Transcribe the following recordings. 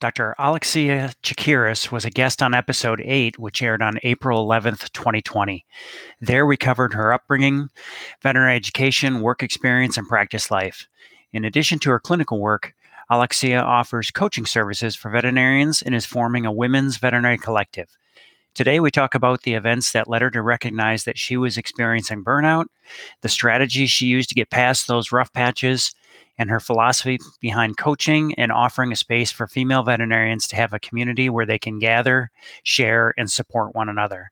Dr. Alexia Tsakiris was a guest on episode 8, which aired on April 11th, 2020. There we covered her upbringing, veterinary education, work experience, and practice life. In addition to her clinical work, Alexia offers coaching services for veterinarians and is forming a women's veterinary collective. Today, we talk about the events that led her to recognize that she was experiencing burnout, the strategies she used to get past those rough patches, and her philosophy behind coaching and offering a space for female veterinarians to have a community where they can gather, share, and support one another.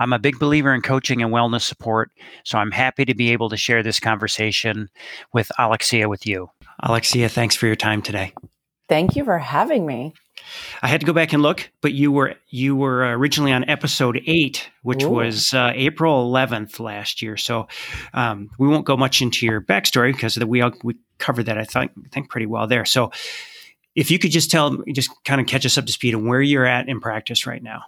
I'm a big believer in coaching and wellness support, so I'm happy to be able to share this conversation with Alexia with you. Alexia, thanks for your time today. Thank you for having me. I had to go back and look, but you were you were originally on episode eight, which Ooh. was uh, April 11th last year. So um, we won't go much into your backstory because we all, we covered that I think think pretty well there. So if you could just tell, just kind of catch us up to speed on where you're at in practice right now.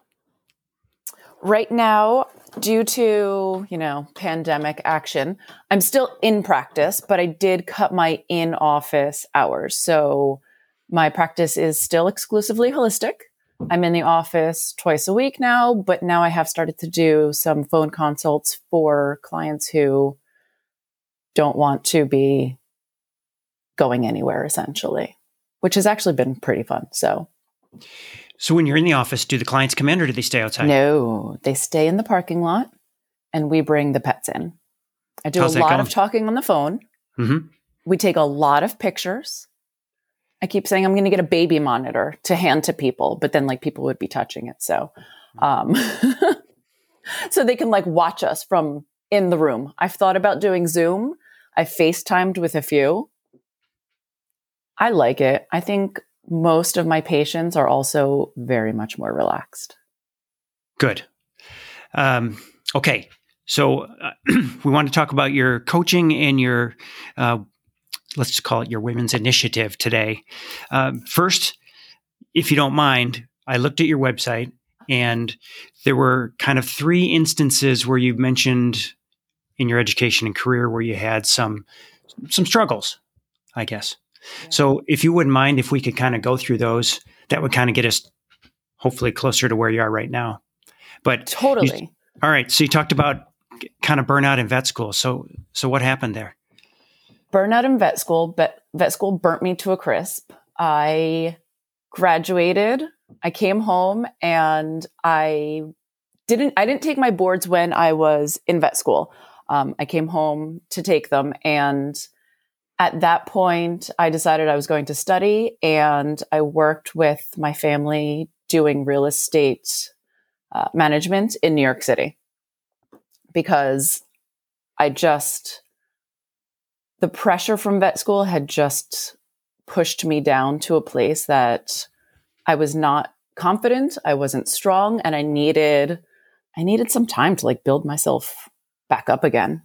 Right now, due to you know pandemic action, I'm still in practice, but I did cut my in office hours. So my practice is still exclusively holistic. I'm in the office twice a week now, but now I have started to do some phone consults for clients who don't want to be going anywhere essentially, which has actually been pretty fun. So, so when you're in the office, do the clients come in or do they stay outside? No, they stay in the parking lot and we bring the pets in. I do How's a lot of talking on the phone. Mm-hmm. We take a lot of pictures. I keep saying I'm going to get a baby monitor to hand to people, but then like people would be touching it. So, um, so they can like watch us from in the room. I've thought about doing Zoom. I FaceTimed with a few. I like it. I think most of my patients are also very much more relaxed. Good. Um, okay. So uh, we want to talk about your coaching and your uh, let's call it your women's initiative today. Uh, first, if you don't mind, I looked at your website and there were kind of three instances where you mentioned in your education and career where you had some some struggles, I guess. Yeah. So if you wouldn't mind if we could kind of go through those, that would kind of get us hopefully closer to where you are right now. But totally. You, all right. So you talked about kind of burnout in vet school. So so what happened there? burnout in vet school, but vet school burnt me to a crisp. I graduated, I came home and I didn't I didn't take my boards when I was in vet school. Um, I came home to take them and at that point I decided I was going to study and I worked with my family doing real estate uh, management in New York City because I just the pressure from vet school had just pushed me down to a place that I was not confident, I wasn't strong, and I needed I needed some time to like build myself back up again.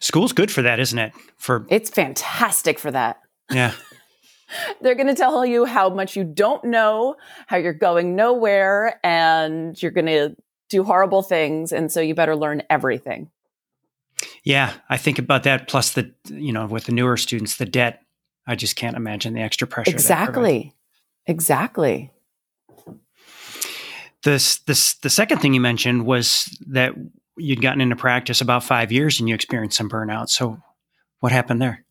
School's good for that, isn't it? For It's fantastic for that. Yeah. They're going to tell you how much you don't know, how you're going nowhere, and you're going to do horrible things. And so you better learn everything. Yeah, I think about that. Plus the you know with the newer students, the debt. I just can't imagine the extra pressure. Exactly, exactly. This this the second thing you mentioned was that you'd gotten into practice about five years and you experienced some burnout. So, what happened there?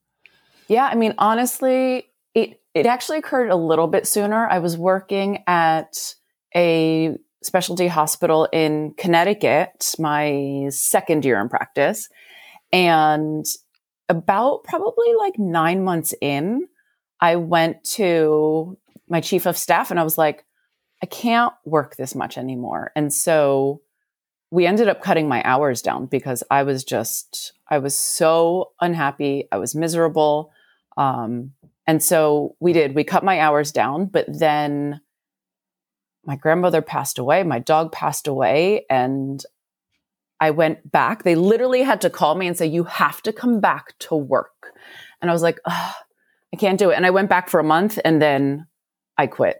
Yeah, I mean, honestly, it it actually occurred a little bit sooner. I was working at a specialty hospital in Connecticut, my second year in practice. And about probably like nine months in, I went to my chief of staff and I was like, I can't work this much anymore. And so we ended up cutting my hours down because I was just, I was so unhappy. I was miserable. Um, and so we did, we cut my hours down, but then my grandmother passed away, my dog passed away, and I went back. They literally had to call me and say, You have to come back to work. And I was like, I can't do it. And I went back for a month and then I quit.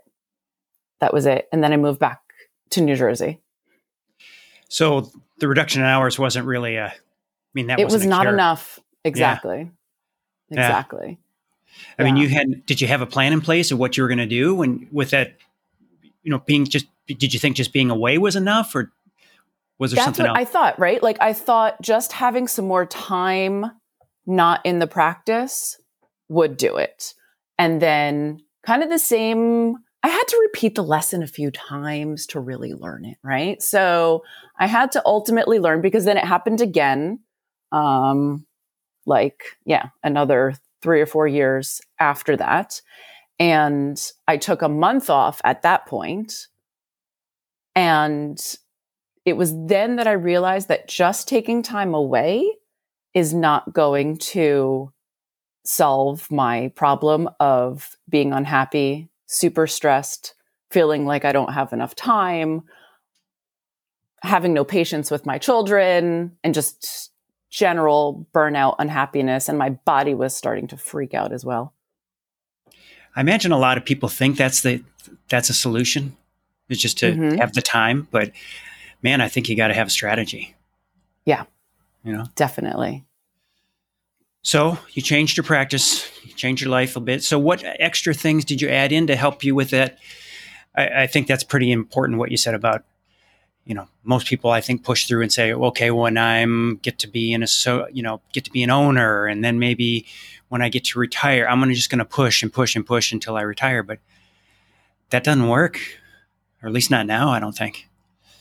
That was it. And then I moved back to New Jersey. So the reduction in hours wasn't really a, I mean, that it was not cure. enough. Exactly. Yeah. Exactly. I yeah. mean, you had did you have a plan in place of what you were going to do when with that? You know, being just did you think just being away was enough, or was there That's something what else? I thought, right? Like I thought just having some more time not in the practice would do it. And then kind of the same I had to repeat the lesson a few times to really learn it, right? So I had to ultimately learn because then it happened again. Um, like, yeah, another three or four years after that. And I took a month off at that point. And it was then that I realized that just taking time away is not going to solve my problem of being unhappy, super stressed, feeling like I don't have enough time, having no patience with my children, and just general burnout, unhappiness. And my body was starting to freak out as well. I imagine a lot of people think that's the that's a solution. It's just to mm-hmm. have the time, but man, I think you got to have a strategy. Yeah. You know, definitely. So you changed your practice, you changed your life a bit. So what extra things did you add in to help you with that? I, I think that's pretty important. What you said about, you know, most people I think push through and say, okay, when I'm get to be in a so you know get to be an owner, and then maybe when I get to retire, I'm gonna just going to push and push and push until I retire. But that doesn't work, or at least not now. I don't think.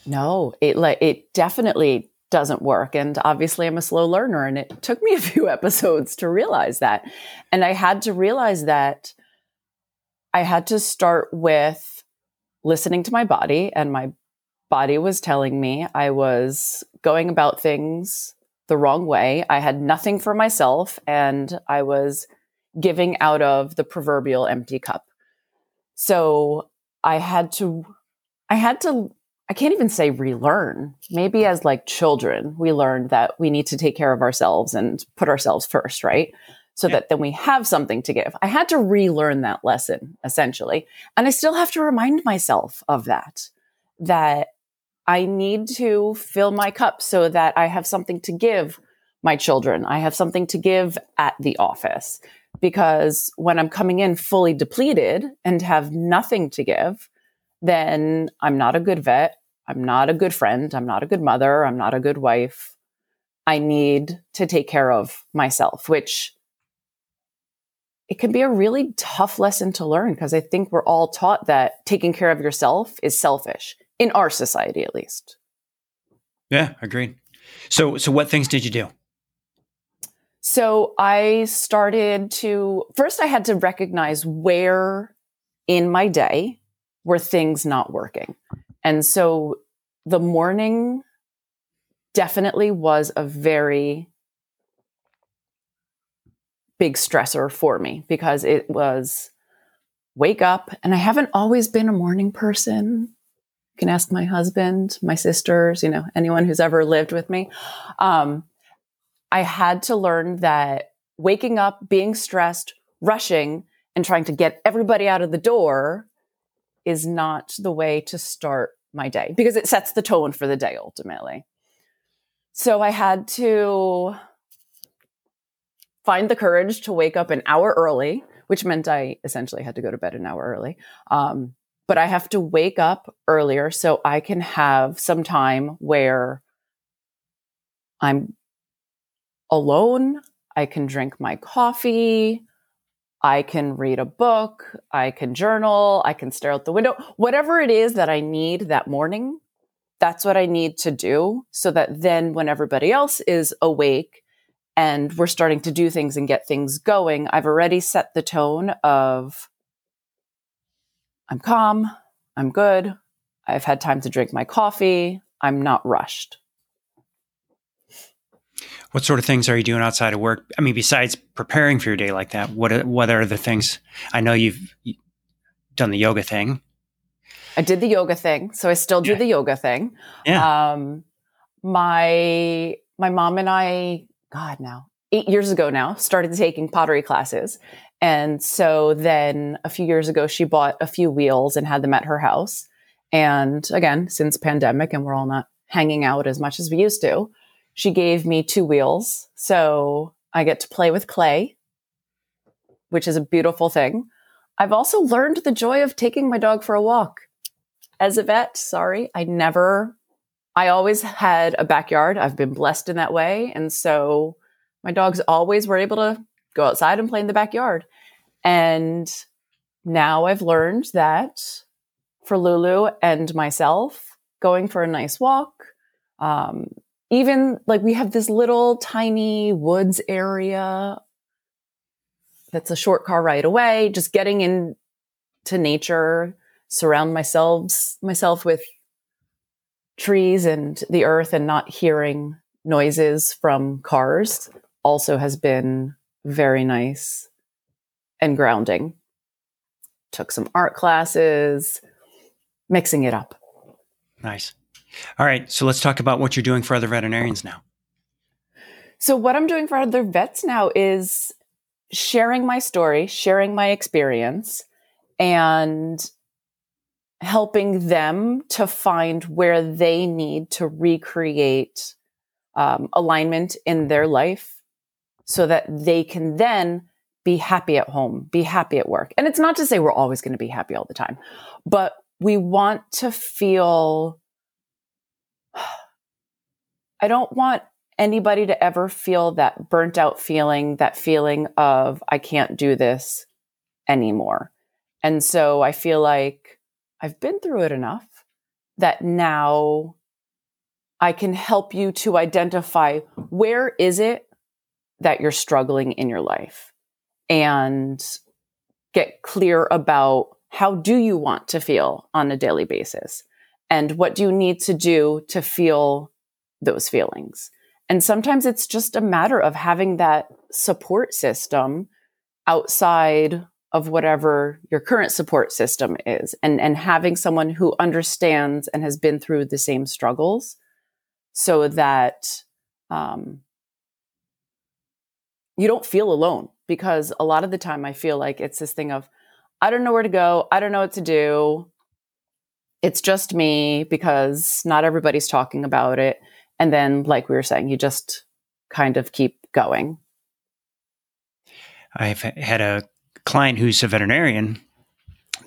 No, it like it definitely doesn't work. And obviously, I'm a slow learner, and it took me a few episodes to realize that. And I had to realize that I had to start with listening to my body, and my body was telling me I was going about things the wrong way. I had nothing for myself, and I was giving out of the proverbial empty cup. So I had to, I had to I can't even say relearn. Maybe as like children, we learned that we need to take care of ourselves and put ourselves first, right? So yeah. that then we have something to give. I had to relearn that lesson essentially. And I still have to remind myself of that, that I need to fill my cup so that I have something to give my children. I have something to give at the office because when I'm coming in fully depleted and have nothing to give, then I'm not a good vet. I'm not a good friend. I'm not a good mother. I'm not a good wife. I need to take care of myself, which it can be a really tough lesson to learn because I think we're all taught that taking care of yourself is selfish in our society, at least. Yeah, agreed. So, so what things did you do? So I started to first I had to recognize where in my day were things not working. And so the morning definitely was a very big stressor for me because it was wake up and I haven't always been a morning person. You can ask my husband, my sisters, you know, anyone who's ever lived with me. Um, I had to learn that waking up, being stressed, rushing, and trying to get everybody out of the door is not the way to start my day because it sets the tone for the day ultimately. So I had to find the courage to wake up an hour early, which meant I essentially had to go to bed an hour early. Um, but I have to wake up earlier so I can have some time where I'm alone. I can drink my coffee. I can read a book, I can journal, I can stare out the window, whatever it is that I need that morning. That's what I need to do so that then when everybody else is awake and we're starting to do things and get things going, I've already set the tone of I'm calm, I'm good, I've had time to drink my coffee, I'm not rushed. What sort of things are you doing outside of work? I mean, besides preparing for your day like that, what are, what are the things? I know you've done the yoga thing. I did the yoga thing, so I still do yeah. the yoga thing. Yeah. Um, my my mom and I, God, now eight years ago now, started taking pottery classes, and so then a few years ago, she bought a few wheels and had them at her house. And again, since pandemic, and we're all not hanging out as much as we used to, she gave me two wheels. So I get to play with clay, which is a beautiful thing. I've also learned the joy of taking my dog for a walk. As a vet, sorry, I never, I always had a backyard. I've been blessed in that way. And so my dogs always were able to go outside and play in the backyard. And now I've learned that for Lulu and myself, going for a nice walk, um, even like we have this little tiny woods area that's a short car ride away, just getting into nature, surround myself myself with trees and the earth and not hearing noises from cars also has been very nice and grounding. Took some art classes, mixing it up. Nice. All right. So let's talk about what you're doing for other veterinarians now. So, what I'm doing for other vets now is sharing my story, sharing my experience, and helping them to find where they need to recreate um, alignment in their life so that they can then be happy at home, be happy at work. And it's not to say we're always going to be happy all the time, but we want to feel. I don't want anybody to ever feel that burnt out feeling, that feeling of, I can't do this anymore. And so I feel like I've been through it enough that now I can help you to identify where is it that you're struggling in your life and get clear about how do you want to feel on a daily basis and what do you need to do to feel those feelings and sometimes it's just a matter of having that support system outside of whatever your current support system is and, and having someone who understands and has been through the same struggles so that um, you don't feel alone because a lot of the time I feel like it's this thing of, I don't know where to go. I don't know what to do. It's just me because not everybody's talking about it. And then, like we were saying, you just kind of keep going. I've had a client who's a veterinarian.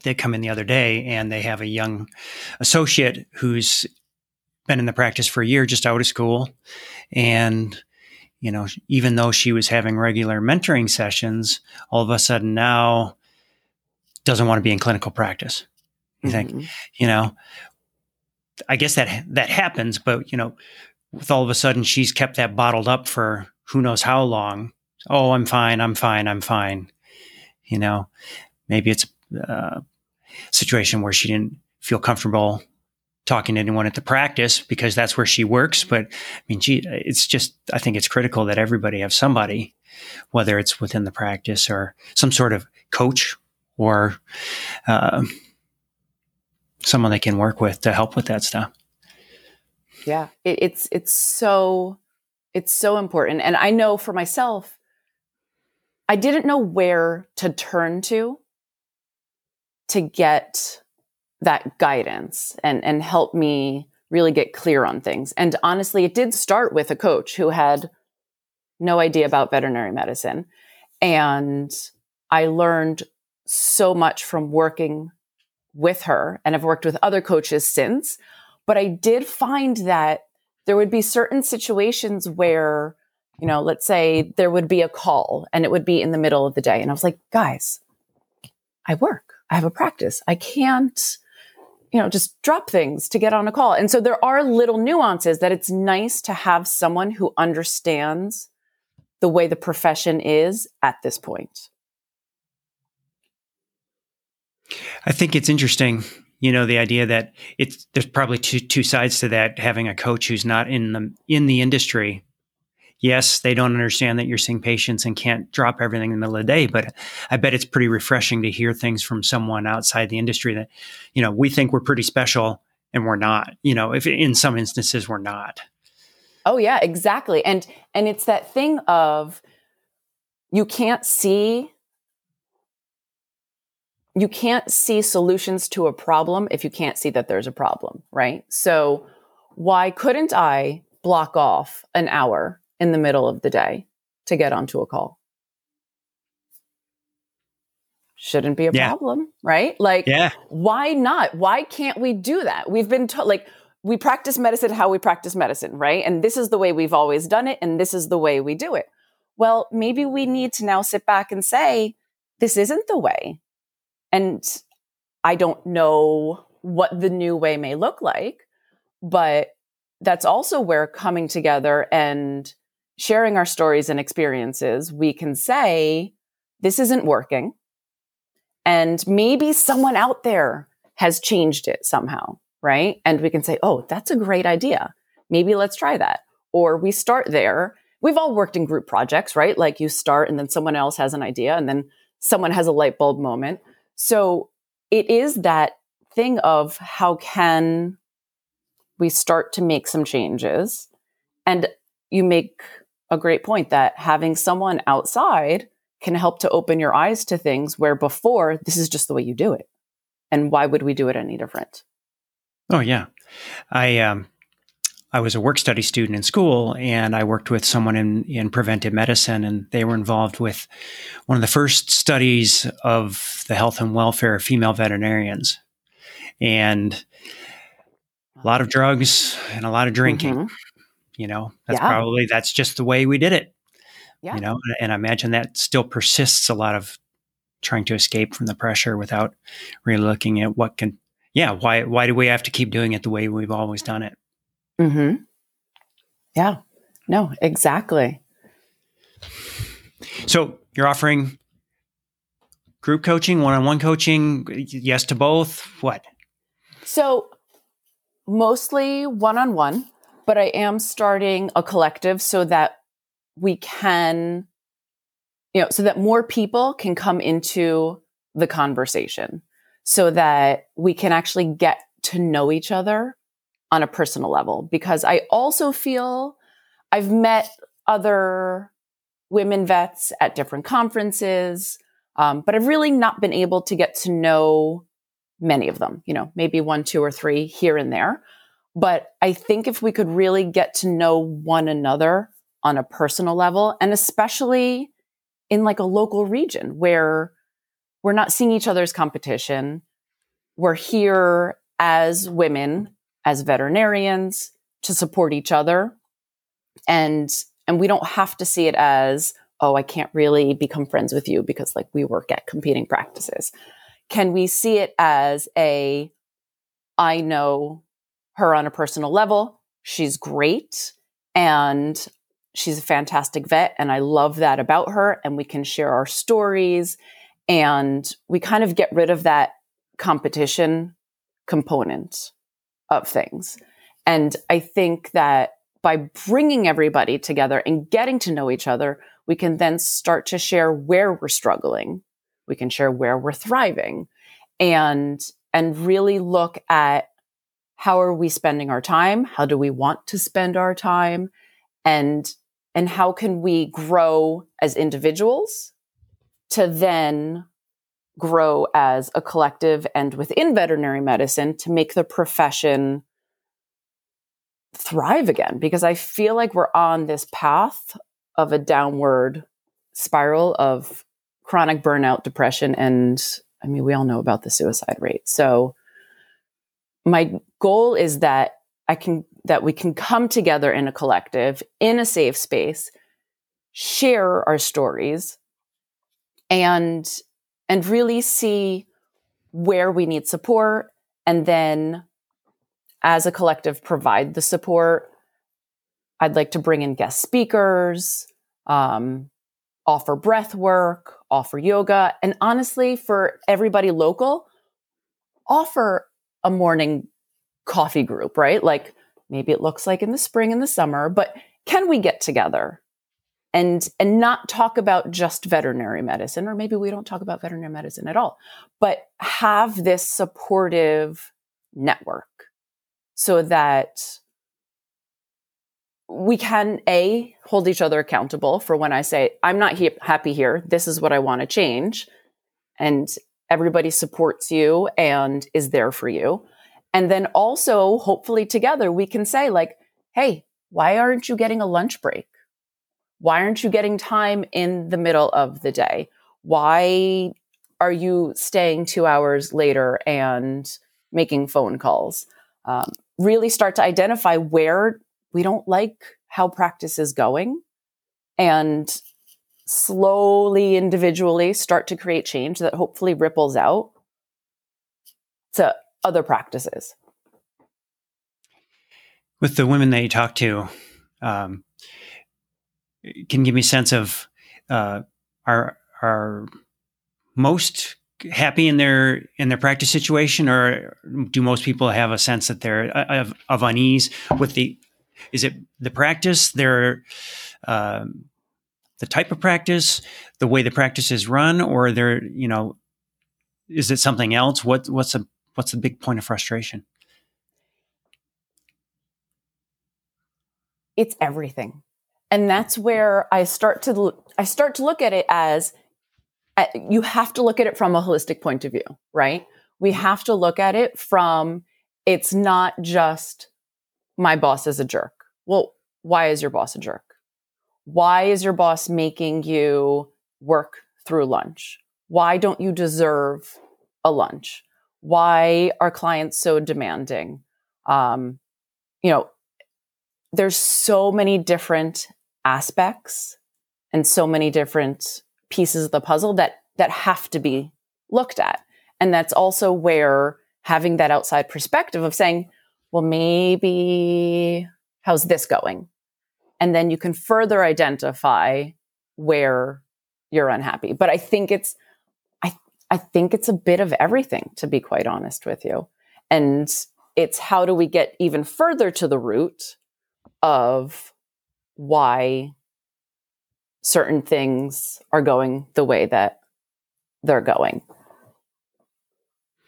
They come in the other day and they have a young associate who's been in the practice for a year, just out of school. And, you know, even though she was having regular mentoring sessions, all of a sudden now doesn't want to be in clinical practice. You mm-hmm. think, you know, I guess that that happens, but you know, with all of a sudden she's kept that bottled up for who knows how long. Oh, I'm fine. I'm fine. I'm fine. You know, maybe it's a situation where she didn't feel comfortable talking to anyone at the practice because that's where she works. But I mean, gee, it's just, I think it's critical that everybody have somebody, whether it's within the practice or some sort of coach or uh, someone they can work with to help with that stuff. Yeah, it, it's it's so it's so important, and I know for myself, I didn't know where to turn to to get that guidance and and help me really get clear on things. And honestly, it did start with a coach who had no idea about veterinary medicine, and I learned so much from working with her, and I've worked with other coaches since but I did find that there would be certain situations where, you know, let's say there would be a call and it would be in the middle of the day. And I was like, guys, I work, I have a practice. I can't, you know, just drop things to get on a call. And so there are little nuances that it's nice to have someone who understands the way the profession is at this point. I think it's interesting you know the idea that it's there's probably two two sides to that having a coach who's not in the in the industry. Yes they don't understand that you're seeing patients and can't drop everything in the middle of the day but i bet it's pretty refreshing to hear things from someone outside the industry that you know we think we're pretty special and we're not you know if in some instances we're not. Oh yeah exactly. And and it's that thing of you can't see you can't see solutions to a problem if you can't see that there's a problem, right? So why couldn't I block off an hour in the middle of the day to get onto a call? shouldn't be a Yeah. problem, right? Like, Yeah. why not? Why can't we do that? We've been taught, like, we practice medicine how we practice medicine, right? And this is the way we've always done it, and this is the way we do it. Well, maybe we need to now sit back and say, this isn't the way. And I don't know what the new way may look like, but that's also where coming together and sharing our stories and experiences, we can say, this isn't working. And maybe someone out there has changed it somehow, right? And we can say, oh, that's a great idea. Maybe let's try that. Or we start there. We've all worked in group projects, right? Like you start and then someone else has an idea and then someone has a light bulb moment. So it is that thing of how can we start to make some changes? And you make a great point that having someone outside can help to open your eyes to things where before this is just the way you do it. And why would we do it any different? Oh yeah, I um, I was a work study student in school, and I worked with someone in in preventive medicine, and they were involved with one of the first studies of the health and welfare of female veterinarians, and a lot of drugs and a lot of drinking. Mhm. You know, that's Yeah. probably that's just the way we did it. Yeah. You know, and I imagine that still persists a lot of trying to escape from the pressure without really looking at what can yeah, why why do we have to keep doing it the way we've always done it? Mm-hmm. Yeah. No, exactly. So you're offering group coaching, one-on-one coaching, yes to both. What? So mostly one on one, but I am starting a collective so that we can, you know, so that more people can come into the conversation so that we can actually get to know each other on a personal level. Because I also feel I've met other women vets at different conferences, um, but I've really not been able to get to know many of them, you know, maybe one, two, or three here and there. But I think if we could really get to know one another on a personal level, and especially in like a local region where we're not seeing each other's competition, we're here as women, as veterinarians to support each other. And and we don't have to see it as, oh, I can't really become friends with you because like we work at competing practices can we see it as a I know her on a personal level. She's great and she's a fantastic vet and I love that about her and we can share our stories and we kind of get rid of that competition component of things. And I think that by bringing everybody together and getting to know each other, we can then start to share where we're struggling. We can share where we're thriving and and really look at how are we spending our time? How do we want to spend our time? And and how can we grow as individuals to then grow as a collective and within veterinary medicine to make the profession thrive again because i feel like we're on this path of a downward spiral of chronic burnout, depression, and I mean, we all know about the suicide rate. So my goal is that I can, that we can come together in a collective, in a safe space, share our stories and, and really see where we need support. And then as a collective, provide the support. I'd like to bring in guest speakers, um, offer breath work, offer yoga, and honestly, for everybody local, offer a morning coffee group, right? Like maybe it looks like in the spring and the summer, but can we get together and and not talk about just veterinary medicine or maybe we don't talk about veterinary medicine at all, but have this supportive network so that we can a hold each other accountable for when i say i'm not he- happy here. This is what i want to change and everybody supports you and is there for you. And then also hopefully together we can say like hey why aren't you getting a lunch break why aren't you getting time in the middle of the day why are you staying two hours later and making phone calls? Um, really start to identify where we don't like how practice is going and slowly, individually start to create change that hopefully ripples out to other practices. With the women that you talk to, um, can give me a sense of uh, are are most happy in their in their practice situation, or do most people have a sense that they're uh, of, of unease with the? Is it the practice? Their um, the type of practice, the way the practice is run, or there, you know, is it something else? What what's a what's the big point of frustration? It's everything. And that's where I start to I start to look at it as uh, you have to look at it from a holistic point of view, right? We have to look at it from it's not just my boss is a jerk. Well, why is your boss a jerk? Why is your boss making you work through lunch? Why don't you deserve a lunch? Why are clients so demanding? Um, you know, there's so many different aspects and so many different pieces of the puzzle that that have to be looked at. And that's also where having that outside perspective of saying, well, maybe how's this going? And then you can further identify where you're unhappy. But I think it's I I think it's a bit of everything to be quite honest with you. And it's how do we get even further to the root of why certain things are going the way that they're going.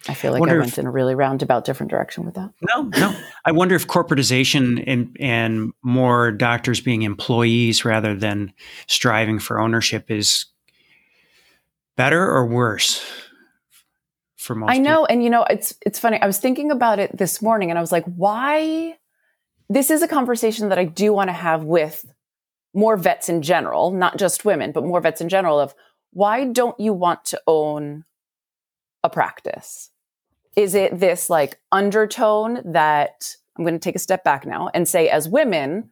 I feel like I, I went if, in a really roundabout different direction with that. No, no. I wonder if corporatization and and more doctors being employees rather than striving for ownership is better or worse for most. I know, people. and you know, it's it's funny. I was thinking about it this morning, and I was like, why? This is a conversation that I do want to have with more vets in general, not just women, but more vets in general. Of why don't you want to own a practice? Is it this like undertone that I'm going to take a step back now and say, as women,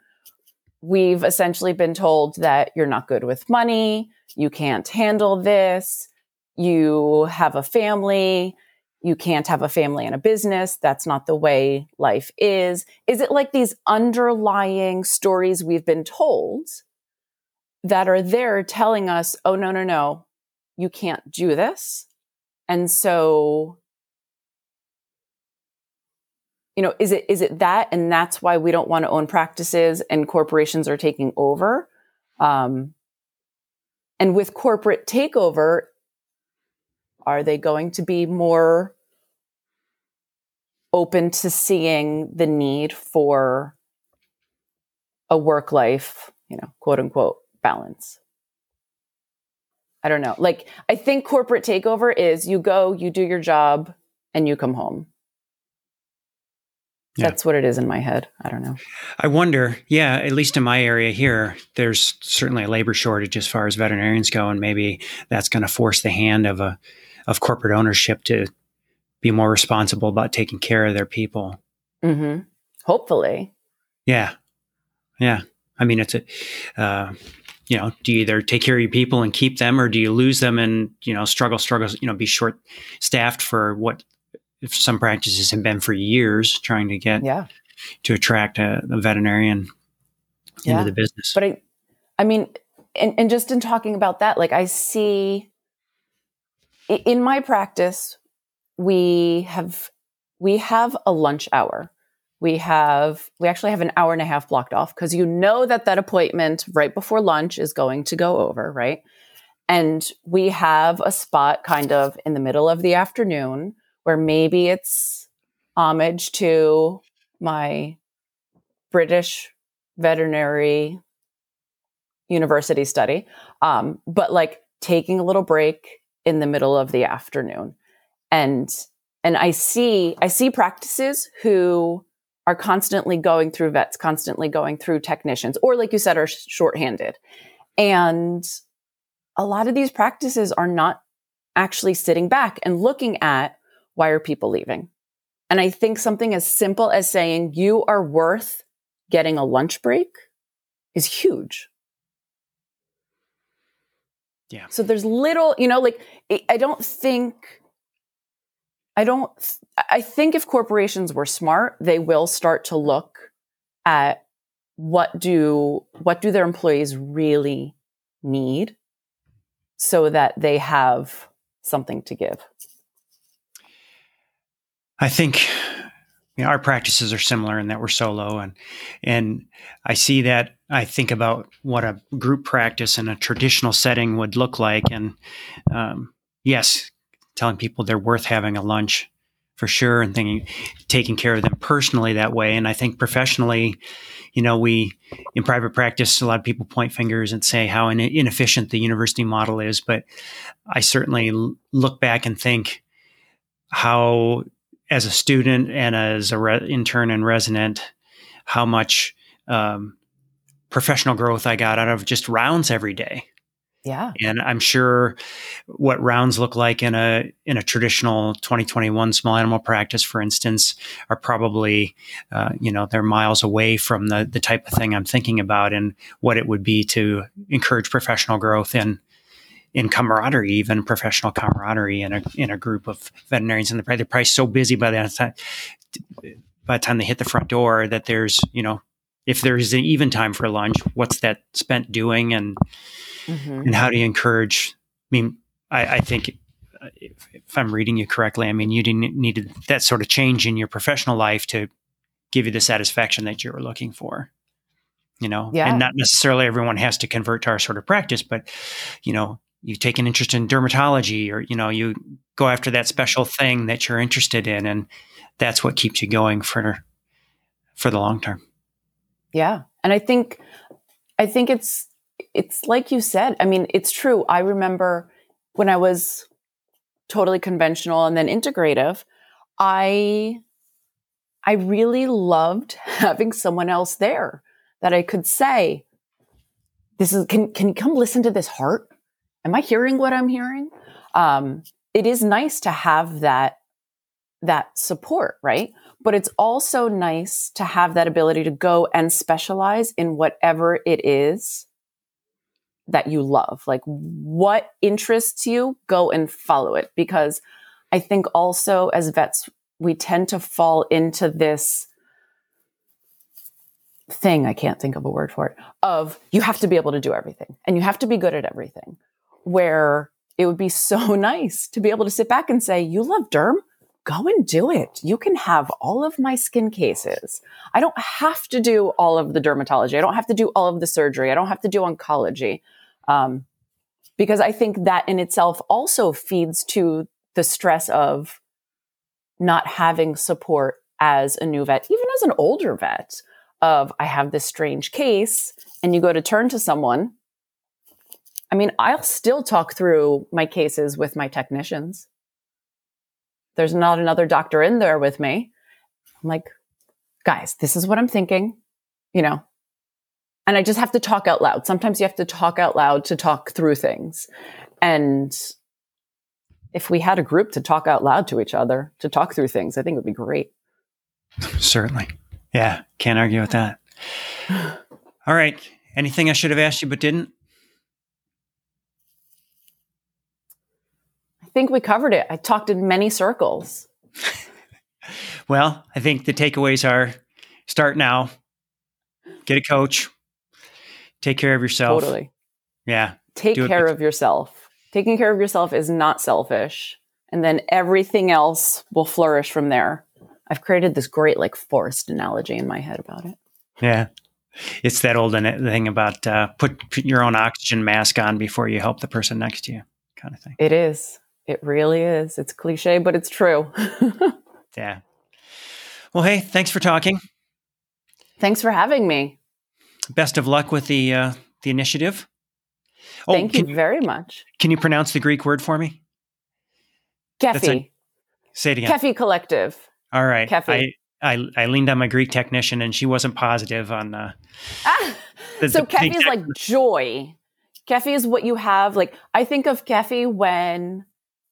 we've essentially been told that you're not good with money, you can't handle this, you have a family, you can't have a family and a business. That's not the way life is. Is it like these underlying stories we've been told that are there telling us, oh, no, no, no, you can't do this? And so, you know, is it is it that, and that's why we don't want to own practices, and corporations are taking over. Um, and with corporate takeover, are they going to be more open to seeing the need for a work life, you know, quote unquote balance? I don't know. Like, I think corporate takeover is you go, you do your job, and you come home. Yeah. That's what it is in my head. I don't know. I wonder, yeah, at least in my area here, there's certainly a labor shortage as far as veterinarians go, and maybe that's going to force the hand of a of corporate ownership to be more responsible about taking care of their people. Mm-hmm. Hopefully. Yeah, yeah. I mean, it's a uh, you know, do you either take care of your people and keep them, or do you lose them and you know struggle, struggle, you know, be short staffed for what if some practices have been for years trying to get yeah. to attract a, a veterinarian yeah. into the business. But I, I mean, and, and just in talking about that, like I see in my practice, we have we have a lunch hour. We have we actually have an hour and a half blocked off because you know that that appointment right before lunch is going to go over right? And we have a spot kind of in the middle of the afternoon where maybe it's homage to my british veterinary university study um, but like taking a little break in the middle of the afternoon and and i see i see practices who are constantly going through vets, constantly going through technicians, or like you said, are shorthanded. And a lot of these practices are not actually sitting back and looking at why are people leaving? And I think something as simple as saying you are worth getting a lunch break is huge. Yeah. So there's little, you know, like I don't think I don't I think if corporations were smart, they will start to look at what do what do their employees really need so that they have something to give. I think you know, our practices are similar in that we're solo and and I see that I think about what a group practice in a traditional setting would look like and um, yes telling people they're worth having a lunch for sure and thinking taking care of them personally that way and I think professionally you know we in private practice a lot of people point fingers and say how inefficient the university model is but I certainly look back and think how as a student and as a re- intern and resident, how much um, professional growth I got out of just rounds every day. Yeah. And I'm sure what rounds look like in a in a traditional 2021 small animal practice, for instance, are probably uh, you know they're miles away from the the type of thing I'm thinking about and what it would be to encourage professional growth in in camaraderie, even professional camaraderie in a in a group of veterinarians. And they're probably so busy by the time by the time they hit the front door that there's you know if there's an even time for lunch, what's that spent doing, and mm-hmm. and how do you encourage? I mean, I, I think if, if, I'm reading you correctly, I mean you didn't need that sort of change in your professional life to give you the satisfaction that you were looking for. You know, yeah. and not necessarily everyone has to convert to our sort of practice, but you know, you take an interest in dermatology or you know you go after that special thing that you're interested in and that's what keeps you going for for the long term yeah and i think i think it's it's like you said i mean it's true i remember when i was totally conventional and then integrative i i really loved having someone else there that i could say this is can can you come listen to this heart am I hearing what I'm hearing? Um, it is nice to have that that support, right? But it's also nice to have that ability to go and specialize in whatever it is that you love. Like what interests you, go and follow it. Because I think also as vets, we tend to fall into this thing, I can't think of a word for it, of you have to be able to do everything and you have to be good at everything where it would be so nice to be able to sit back and say, You love derm? Go and do it. You can have all of my skin cases. I don't have to do all of the dermatology. I don't have to do all of the surgery. I don't have to do oncology. Um, because I think that in itself also feeds to the stress of not having support as a new vet, even as an older vet, of I have this strange case, and you go to turn to someone I mean, I'll still talk through my cases with my technicians. There's not another doctor in there with me. I'm like, guys, this is what I'm thinking, you know. And I just have to talk out loud. Sometimes you have to talk out loud to talk through things. And if we had a group to talk out loud to each other, to talk through things, I think it would be great. Certainly. Yeah, can't argue with that. All right. Anything I should have asked you but didn't? Think we covered it. I talked in many circles. well, I think the takeaways are start now, get a coach, take care of yourself. Totally. Yeah. Take care of yourself. Taking care of yourself is not selfish. And then everything else will flourish from there. I've created this great like forest analogy in my head about it. Yeah. It's that old thing about uh, put, put your own oxygen mask on before you help the person next to you, kind of thing. It is. It really is. It's cliche, but it's true. yeah. Well, hey, thanks for talking. Thanks for having me. Best of luck with the uh, the initiative. Oh, Thank you very much. Can you pronounce the Greek word for me? Kefi. Say it again. Kefi Collective. All right. Kefi. I, I, I leaned on my Greek technician, and she wasn't positive on. Uh, ah, the, so Kefi is like joy. Kefi is what you have. Like I think of Kefi when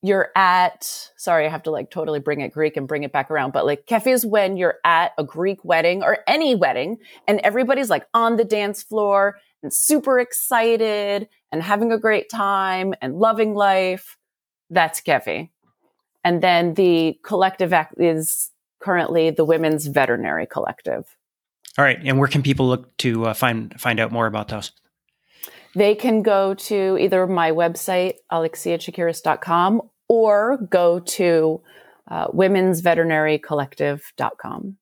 you're at sorry i have to like totally bring it greek and bring it back around but like kefi is when you're at a greek wedding or any wedding and everybody's like on the dance floor and super excited and having a great time and loving life that's kefi and then the collective act is currently the women's veterinary collective. All right and where can people look to uh, find find out more about those? They can go to either my website, alexiatsakiris.com, or go to uh, womensveterinarycollective.com.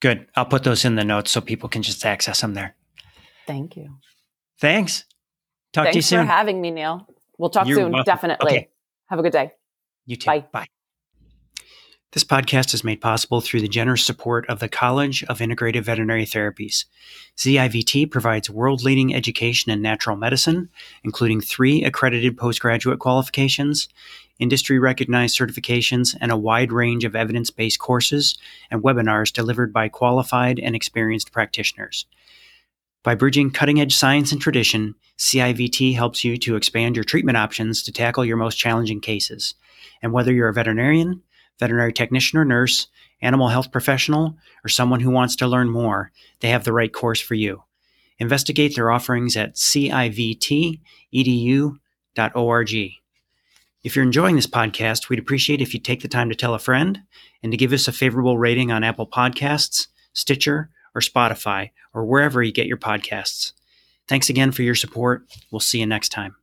Good. I'll put those in the notes so people can just access them there. Thank you. Thanks. Talk Thanks to you soon. Thanks for having me, Neil. We'll talk You're soon. welcome. Definitely. Okay. Have a good day. You too. Bye. Bye. This podcast is made possible through the generous support of the College of Integrative Veterinary Therapies. CIVT provides world leading education in natural medicine, including three accredited postgraduate qualifications, industry recognized certifications, and a wide range of evidence based courses and webinars delivered by qualified and experienced practitioners. By bridging cutting edge science and tradition, CIVT helps you to expand your treatment options to tackle your most challenging cases. And whether you're a veterinarian, veterinary technician or nurse, animal health professional, or someone who wants to learn more, they have the right course for you. Investigate their offerings at civtedu.org. If you're enjoying this podcast, we'd appreciate if you take the time to tell a friend and to give us a favorable rating on Apple Podcasts, Stitcher, or Spotify, or wherever you get your podcasts. Thanks again for your support. We'll see you next time.